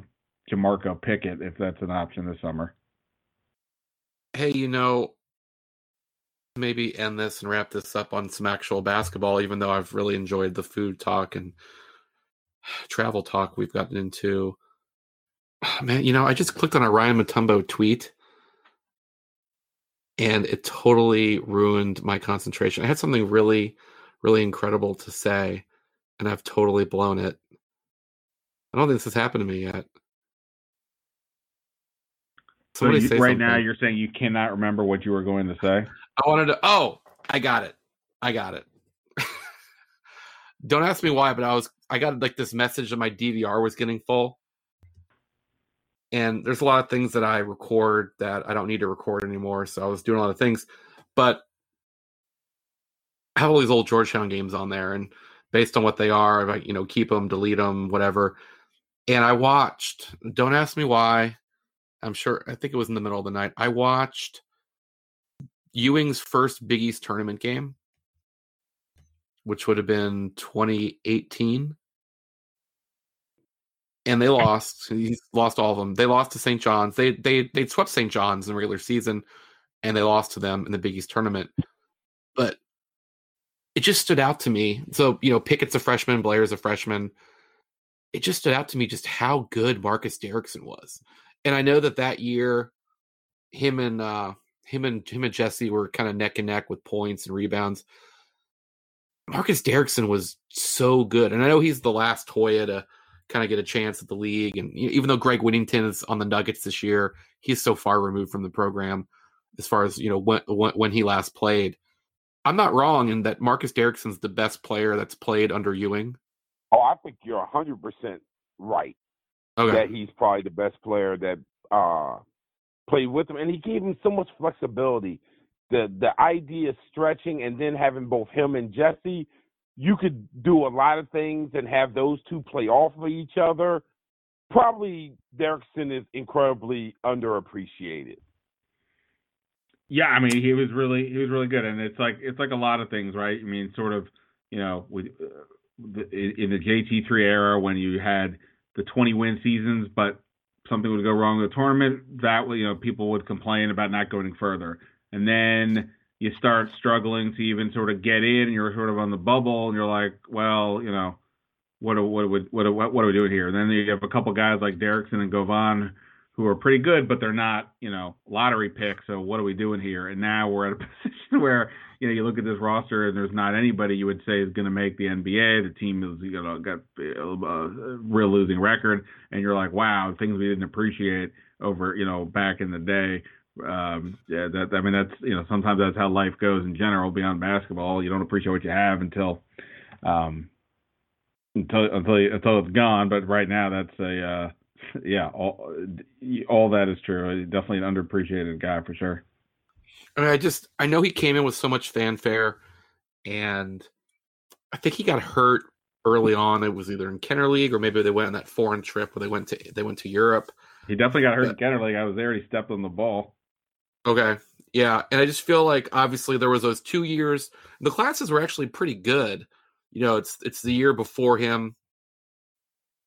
Jamorko Pickett if that's an option this summer hey, you know, maybe end this and wrap this up on some actual basketball, even though I've really enjoyed the food talk and travel talk we've gotten into. Man, you know, I just clicked on a Ryan Mutombo tweet and it totally ruined my concentration. I had something really, really incredible to say and I've totally blown it. I don't think this has happened to me yet. So you, right something. now, you're saying you cannot remember what you were going to say. I wanted to. Oh, I got it. I got it. Don't ask me why, but I was. I got like this message that my DVR was getting full, and there's a lot of things that I record that I don't need to record anymore. So I was doing a lot of things, but I have all these old Georgetown games on there, and based on what they are, I you know keep them, delete them, whatever. And I watched. Don't ask me why. I'm sure I think it was in the middle of the night. I watched Ewing's first Big East tournament game, which would have been 2018. And they lost. He lost all of them. They lost to St. John's. They they they swept St. John's in the regular season, and they lost to them in the Big East tournament. But it just stood out to me. So you know, Pickett's a freshman, Blair's a freshman. It just stood out to me just how good Marcus Derrickson was and I know that that year, him and uh, him and him and Jesse were kind of neck and neck with points and rebounds. Marcus Derrickson was so good, and I know he's the last Hoya to kind of get a chance at the league. And even though Greg Whittington is on the Nuggets this year, he's so far removed from the program as far as you know when when, when he last played. I'm not wrong in that Marcus Derrickson's the best player that's played under Ewing. Oh, I think you're 100 percent right okay. that he's probably the best player that uh, played with him, and he gave him so much flexibility. The the idea of stretching and then having both him and Jesse, you could do a lot of things and have those two play off of each other. Probably Derrickson is incredibly underappreciated. Yeah, I mean, he was really he was really good, and it's like it's like a lot of things, right? I mean, sort of, you know, with uh, the, in the JT three era when you had the 20 win seasons, but something would go wrong in the tournament, that you know people would complain about not going further, and then you start struggling to even sort of get in, you're sort of on the bubble, and you're like, well, you know, what what what what what are we doing here? And then you have a couple guys like Derrickson and Govan who are pretty good, but they're not, you know, lottery picks. So what are we doing here? And now we're at a position where, you know, you look at this roster and there's not anybody you would say is going to make the NBA. The team is, you know, got a real losing record, and you're like, wow, things we didn't appreciate over, you know, back in the day. Um, yeah, that I mean, that's you know, sometimes that's how life goes in general beyond basketball. You don't appreciate what you have until, um, until until until it's gone. But right now, that's a uh, yeah, all all that is true. Definitely an underappreciated guy for sure. I mean, I just I know he came in with so much fanfare, and I think he got hurt early on. It was either in Kenner League or maybe they went on that foreign trip where they went to they went to Europe. He definitely got hurt but, in Kenner League. I was there. And he stepped on the ball. Okay, yeah, and I just feel like obviously there was those two years. The classes were actually pretty good. You know, it's it's the year before him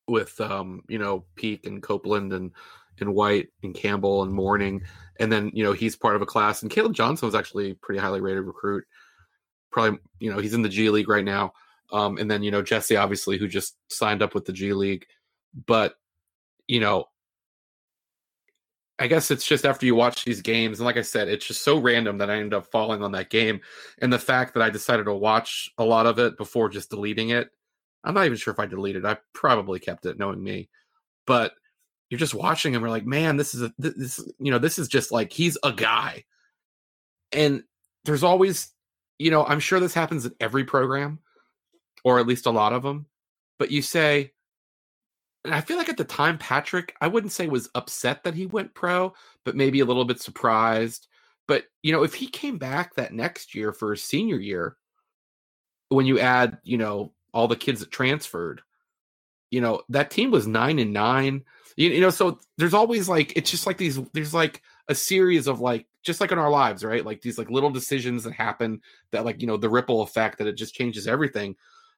with um, you know Peak and Copeland and and White and Campbell and Mourning, and then you know he's part of a class. And Kaleb Johnson was actually a pretty highly rated recruit. Probably you know he's in the G League right now. Um, and then you know Jesse obviously who just signed up with the G League, but you know I guess it's just after you watch these games, and like I said, it's just so random that I ended up falling on that game, and the fact that I decided to watch a lot of it before just deleting it I'm not even sure if I deleted. I probably kept it, knowing me. But you're just watching him. We're like, man, this is a this. You know, this is just like he's a guy. And there's always, you know, I'm sure this happens in every program, or at least a lot of them. But you say, and I feel like at the time, Patrick, I wouldn't say was upset that he went pro, but maybe a little bit surprised. But you know, if he came back that next year for his senior year, when you add, you know, all the kids that transferred. You know, that team was nine and nine. You, you know, so there's always like it's just like these there's like a series of like just like in our lives, right? Like these like little decisions that happen that like, you know, the ripple effect that it just changes everything.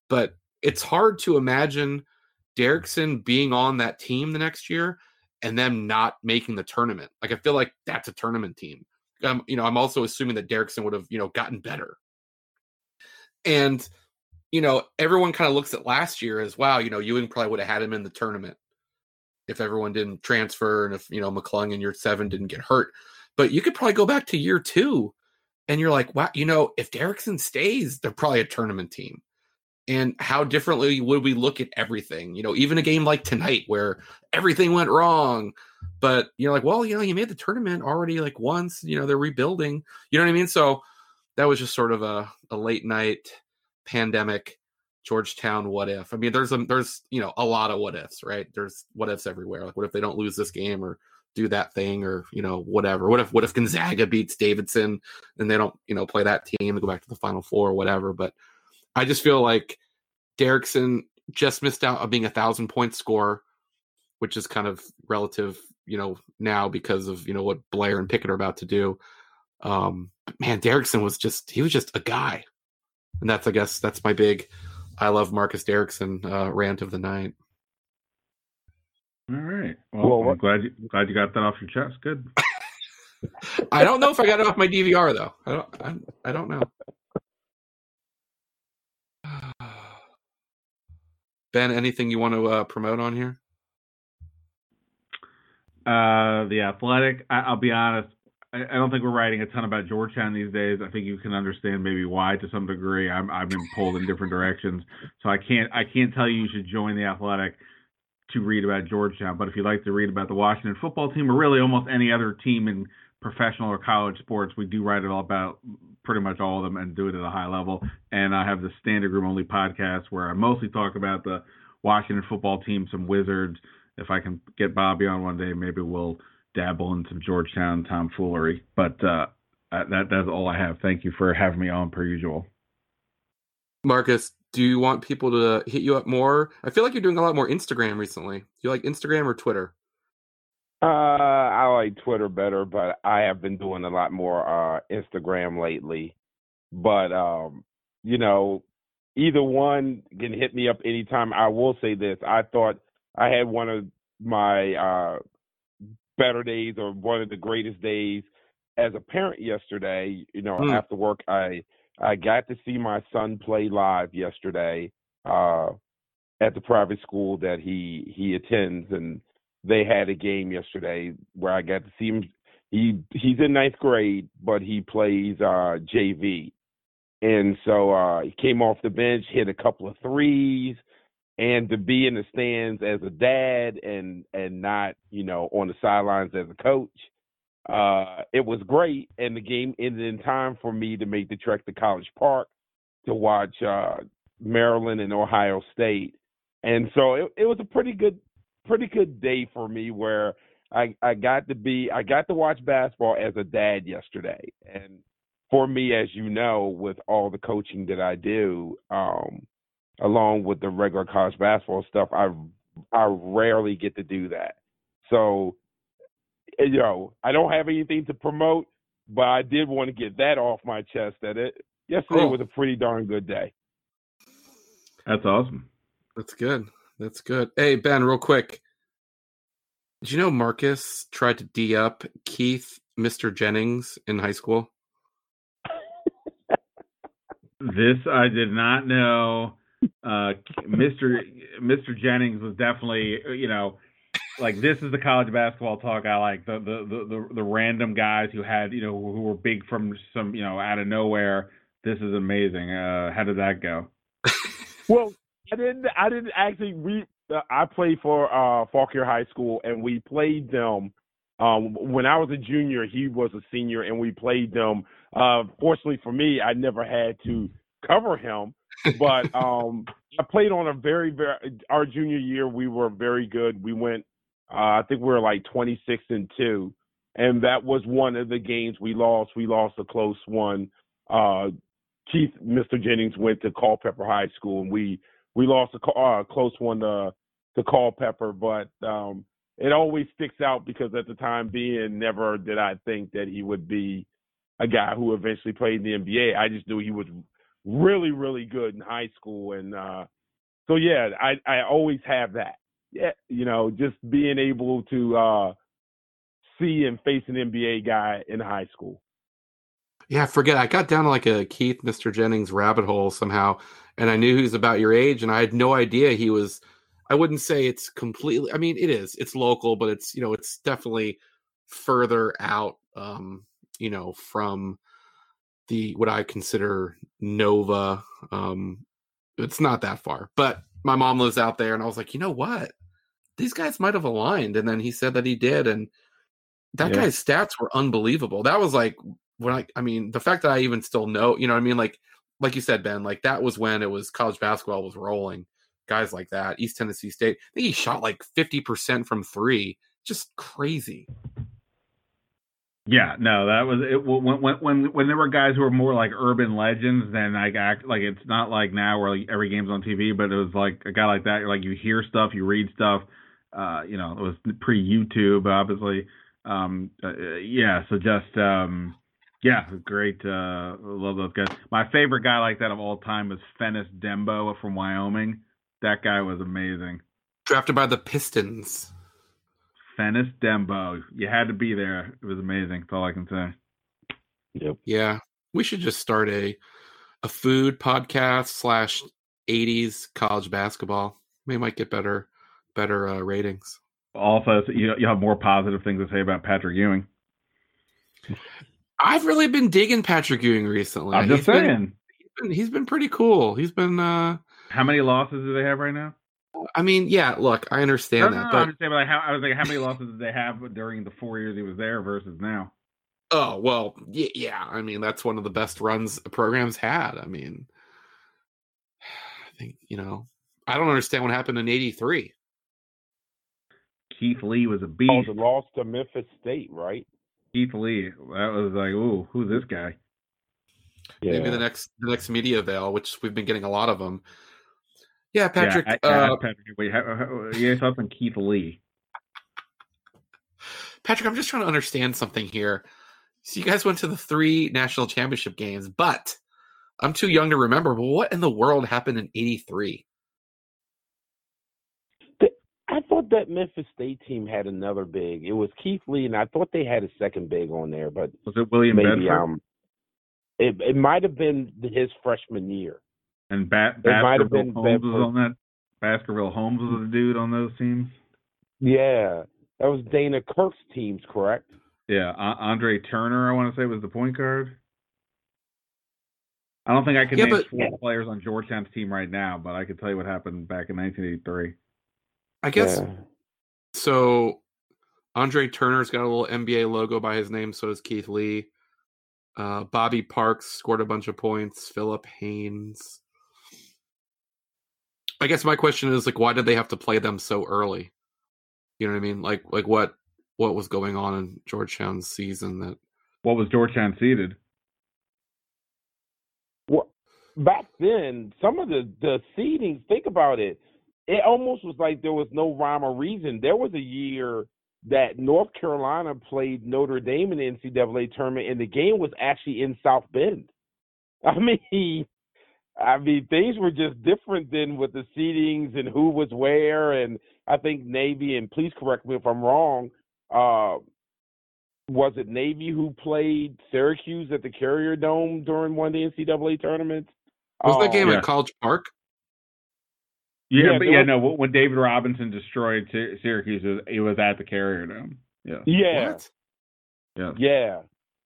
But it's hard to imagine Derrickson being on that team the next year and them not making the tournament. Like I feel like that's a tournament team. Um, you know, I'm also assuming that Derrickson would have, you know, gotten better. And you know, everyone kind of looks at last year as wow, you know, Ewing probably would have had him in the tournament if everyone didn't transfer and if, you know, McClung in year seven didn't get hurt. But you could probably go back to year two and you're like, wow, you know, if Derrickson stays, they're probably a tournament team. And how differently would we look at everything? You know, even a game like tonight where everything went wrong, but you're like, well, you know, you made the tournament already like once, you know, they're rebuilding. You know what I mean? So that was just sort of a, a late night pandemic Georgetown what if. I mean, there's a there's you know a lot of what ifs, right? There's what ifs everywhere. Like, what if they don't lose this game or do that thing or you know whatever? What if what if Gonzaga beats Davidson and they don't you know play that team and go back to the Final Four or whatever? But I just feel like Derrickson just missed out on being a thousand point scorer, which is kind of relative, you know, now because of you know what Blair and Pickett are about to do. Um, man, Derrickson was just he was just a guy and that's I guess that's my big I love Marcus Derrickson uh, rant of the night. All right. Well, well I'm glad you glad you got that off your chest. Good. I don't know if I got it off my DVR though. I don't. I, I don't know. Ben, anything you want to uh, promote on here? Uh, the Athletic. I, will be honest. I, I don't think we're writing a ton about Georgetown these days. I think you can understand maybe why to some degree. I'm I've been pulled in different directions, so I can't I can't tell you you should join the Athletic to read about Georgetown. But if you'd like to read about the Washington football team or really almost any other team in professional or college sports, we do write it all about pretty much all of them and do it at a high level. And I have the Standig Room Only podcast where I mostly talk about the Washington football team, some Wizards. If I can get Bobby on one day, maybe we'll dabble in some Georgetown tomfoolery. But uh, that that's all I have. Thank you for having me on per usual. Marcus, do you want people to hit you up more? I feel like you're doing a lot more Instagram recently. Do you like Instagram or Twitter? Uh, I like Twitter better, but I have been doing a lot more uh Instagram lately. But um, you know, either one can hit me up anytime. I will say this: I thought I had one of my uh better days or one of the greatest days as a parent yesterday. You know, Mm. after work, I I got to see my son play live yesterday uh, at the private school that he he attends, and they had a game yesterday where I got to see him. He he's in ninth grade, but he plays uh, JV, and so uh, he came off the bench, hit a couple of threes, and to be in the stands as a dad and and not you know on the sidelines as a coach uh, it was great, and the game ended in time for me to make the trek to College Park to watch uh, Maryland and Ohio State, and so it, it was a pretty good, pretty good day for me where I I got to be I got to watch basketball as a dad yesterday, and for me, as you know, with all the coaching that I do, um, along with the regular college basketball stuff, I I rarely get to do that, so you know, I don't have anything to promote, but I did want to get that off my chest. That it yesterday Cool. was a pretty darn good day. That's awesome. That's good. That's good. Hey Ben, real quick. Did you know Marcus tried to D up Keith, Mr. Jennings in high school? This I did not know. Uh, Mr. Mr. Jennings was definitely, you know, like this is the college basketball talk I like. The the the the, the random guys who had, you know, who were big from some, you know, out of nowhere. This is amazing. Uh, how did that go? Well, I didn't. I didn't actually. We. Uh, I played for uh, High School, and we played them. Um, when I was a junior, he was a senior, and we played them. Uh, fortunately for me, I never had to cover him, but um, I played on a very, very. Our junior year, we were very good. We went. Uh, I think we were like twenty six and two, and that was one of the games we lost. We lost a close one. Uh, Keith, Mr. Jennings went to Culpeper High School, and we we lost a uh, close one to to Culpeper, but um, it always sticks out because at the time being, never did I think that he would be a guy who eventually played in the NBA. I just knew he was really, really good in high school, and uh, so yeah, I I always have that. Yeah, you know, just being able to uh, see and face an NBA guy in high school. Yeah, forget. I got down like a Keith, Mr. Jennings rabbit hole somehow, and I knew he was about your age, and I had no idea he was. I wouldn't say it's completely. I mean, it is. It's local, but it's you know, it's definitely further out. Um, you know, from the what I consider Nova. Um, it's not that far, but my mom lives out there, and I was like, you know what? These guys might have aligned, and then he said that he did, and that Yeah. guy's stats were unbelievable. That was like when I, I mean, the fact that I even still know, you know, I mean, like, like you said, Ben, like that was when it was college basketball was rolling. Guys like that, East Tennessee State. I think he shot like fifty percent from three, just crazy. Yeah, no, that was it. When when when there were guys who were more like urban legends, then like act like it's not like now where like every game's on TV, but it was like a guy like that. Like you hear stuff, you read stuff. Uh, you know, it was pre YouTube, obviously. Um, uh, yeah, so just um, yeah, great. Uh, love those guys. My favorite guy like that of all time was Fennis Dembo from Wyoming. That guy was amazing. Drafted by the Pistons. Fennis Dembo, you had to be there. It was amazing. That's all I can say. Yep. Yeah, we should just start a a food podcast slash '80s college basketball. We might get better better uh, ratings. Also, you you have more positive things to say about Patrick Ewing. I've really been digging Patrick Ewing recently. I'm just He's been- saying. he's been, he's been pretty cool. He's been. uh How many losses do they have right now? I mean, yeah. Look, I understand No, no, that, no, but I'm just saying, like, how, I was like, how many losses did they have during the four years he was there versus now? oh well, yeah, yeah. I mean, that's one of the best runs a program's had. I mean, I think you know. I don't understand what happened in '83. Keith Lee was a Oh, beast. the loss to Memphis State, right? Keith Lee, that was like, ooh, who's this guy? Yeah. Maybe the next the next media veil, which we've been getting a lot of them. Yeah, Patrick. Yeah, I- uh, Patrick. Wait, how, how, yeah, something Keith Lee. Patrick, I'm just trying to understand something here. So you guys went to the three national championship games, but I'm too young to remember. But what in the world happened in '83? I thought that Memphis State team had another big. It was Keith Lee, and I thought they had a second big on there, but Was it William maybe Bedford? um, it it might have been his freshman year. And ba- it Baskerville been Holmes was on that. Baskerville Holmes was the dude on those teams. Yeah, that was Dana Kirk's teams, correct? Yeah, A- Andre Turner, I want to say, was the point guard. I don't think I can Yeah, name but- four players on Georgetown's team right now, but I can tell you what happened back in 1983. I guess Yeah. so. Andre Turner's got a little NBA logo by his name. So does Keith Lee. Uh, Bobby Parks scored a bunch of points. Philip Haynes. I guess my question is like, why did they have to play them so early? You know what I mean? Like, like what what was going on in Georgetown's season that What was Georgetown seeded? Well, back then, some of the the seedings. Think about it. It almost was like there was no rhyme or reason. There was a year that North Carolina played Notre Dame in the NCAA tournament, and the game was actually in South Bend. I mean, I mean things were just different than with the seedings and who was where. And I think Navy, and please correct me if I'm wrong. Uh, was it Navy who played Syracuse at the Carrier Dome during one of the NCAA tournaments? was that game yeah. at College Park? Yeah, Yeah, but yeah, was- no. When David Robinson destroyed Syracuse, it was, it was at the Carrier Dome. Yeah, Yeah, What? yeah. yeah,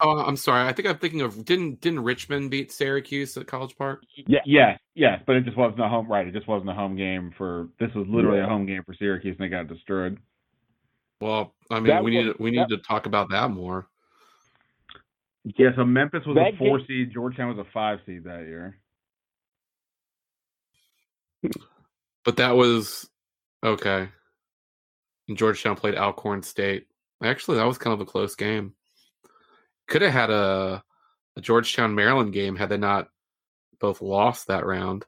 Oh, I'm sorry. I think I'm thinking of didn't didn't Richmond beat Syracuse at College Park? yeah. yeah, yes, but it just wasn't a home. Right, it just wasn't a home game for. This was literally Yeah. a home game for Syracuse, and they got destroyed. Well, I mean, That we was- need to, we need to talk about that more. Yeah, so Memphis was That a four game- seed. Georgetown was a five seed that year. But that was okay. And Georgetown played Alcorn State. Actually, that was kind of a close game. Could have had a, a Georgetown Maryland game had they not both lost that round.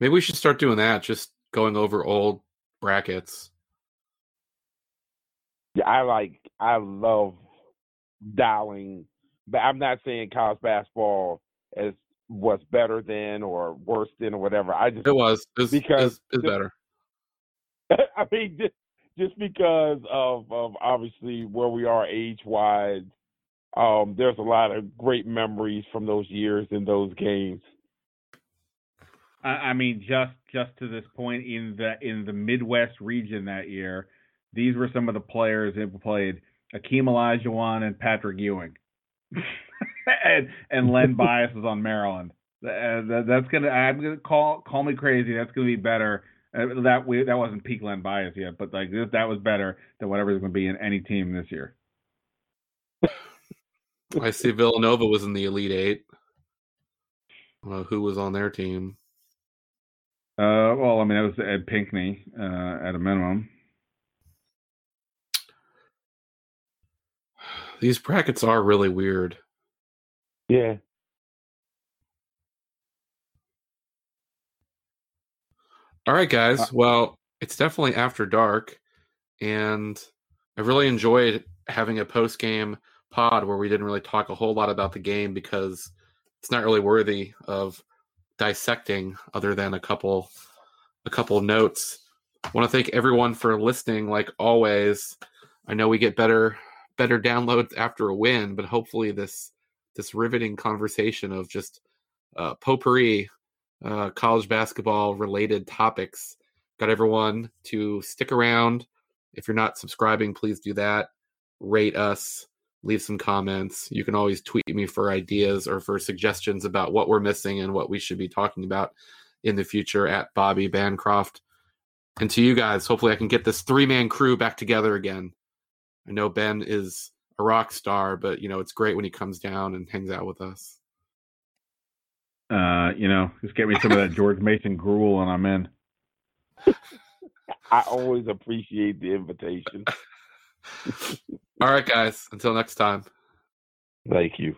Maybe we should start doing that, just going over old brackets. Yeah, I like. I love dialing. But I'm not saying college basketball is was better than or worse than or whatever. I just It was. It was, Because it was the- better. I mean, just, just because of, of obviously where we are age wise, um, there's a lot of great memories from those years and those games. I, I mean, just just to this point in the in the Midwest region that year, these were some of the players that played Akeem Olajuwon and Patrick Ewing, and and Len Bias was on Maryland. Uh, that, that's gonna I'm gonna call call me crazy. That's gonna be better. Uh, that we that wasn't peak Len Bias yet, but like this, that was better than whatever's gonna be in any team this year. I see Villanova was in the Elite Eight. Well, who was on their team? Uh, well, I mean, it was Ed Pinckney uh, at a minimum. These brackets are really weird. Yeah. All right, guys. Uh, Well, it's definitely after dark, and I really enjoyed having a post game pod where we didn't really talk a whole lot about the game because it's not really worthy of dissecting other than a couple a couple notes. I want to thank everyone for listening like always. I know we get better better downloads after a win, but hopefully this this riveting conversation of just uh, potpourri uh, college basketball related topics. Got everyone to stick around. If you're not subscribing, please do that. Rate us, leave some comments. You can always tweet me for ideas or for suggestions about what we're missing and what we should be talking about in the future at Bobby Bancroft. And to you guys, hopefully I can get this three man crew back together again. I know Ben is a rock star, but you know, it's great when he comes down and hangs out with us. Uh, you know, just get me some of that George Mason gruel, and I'm in. I always appreciate the invitation. All right, guys. Until next time. Thank you.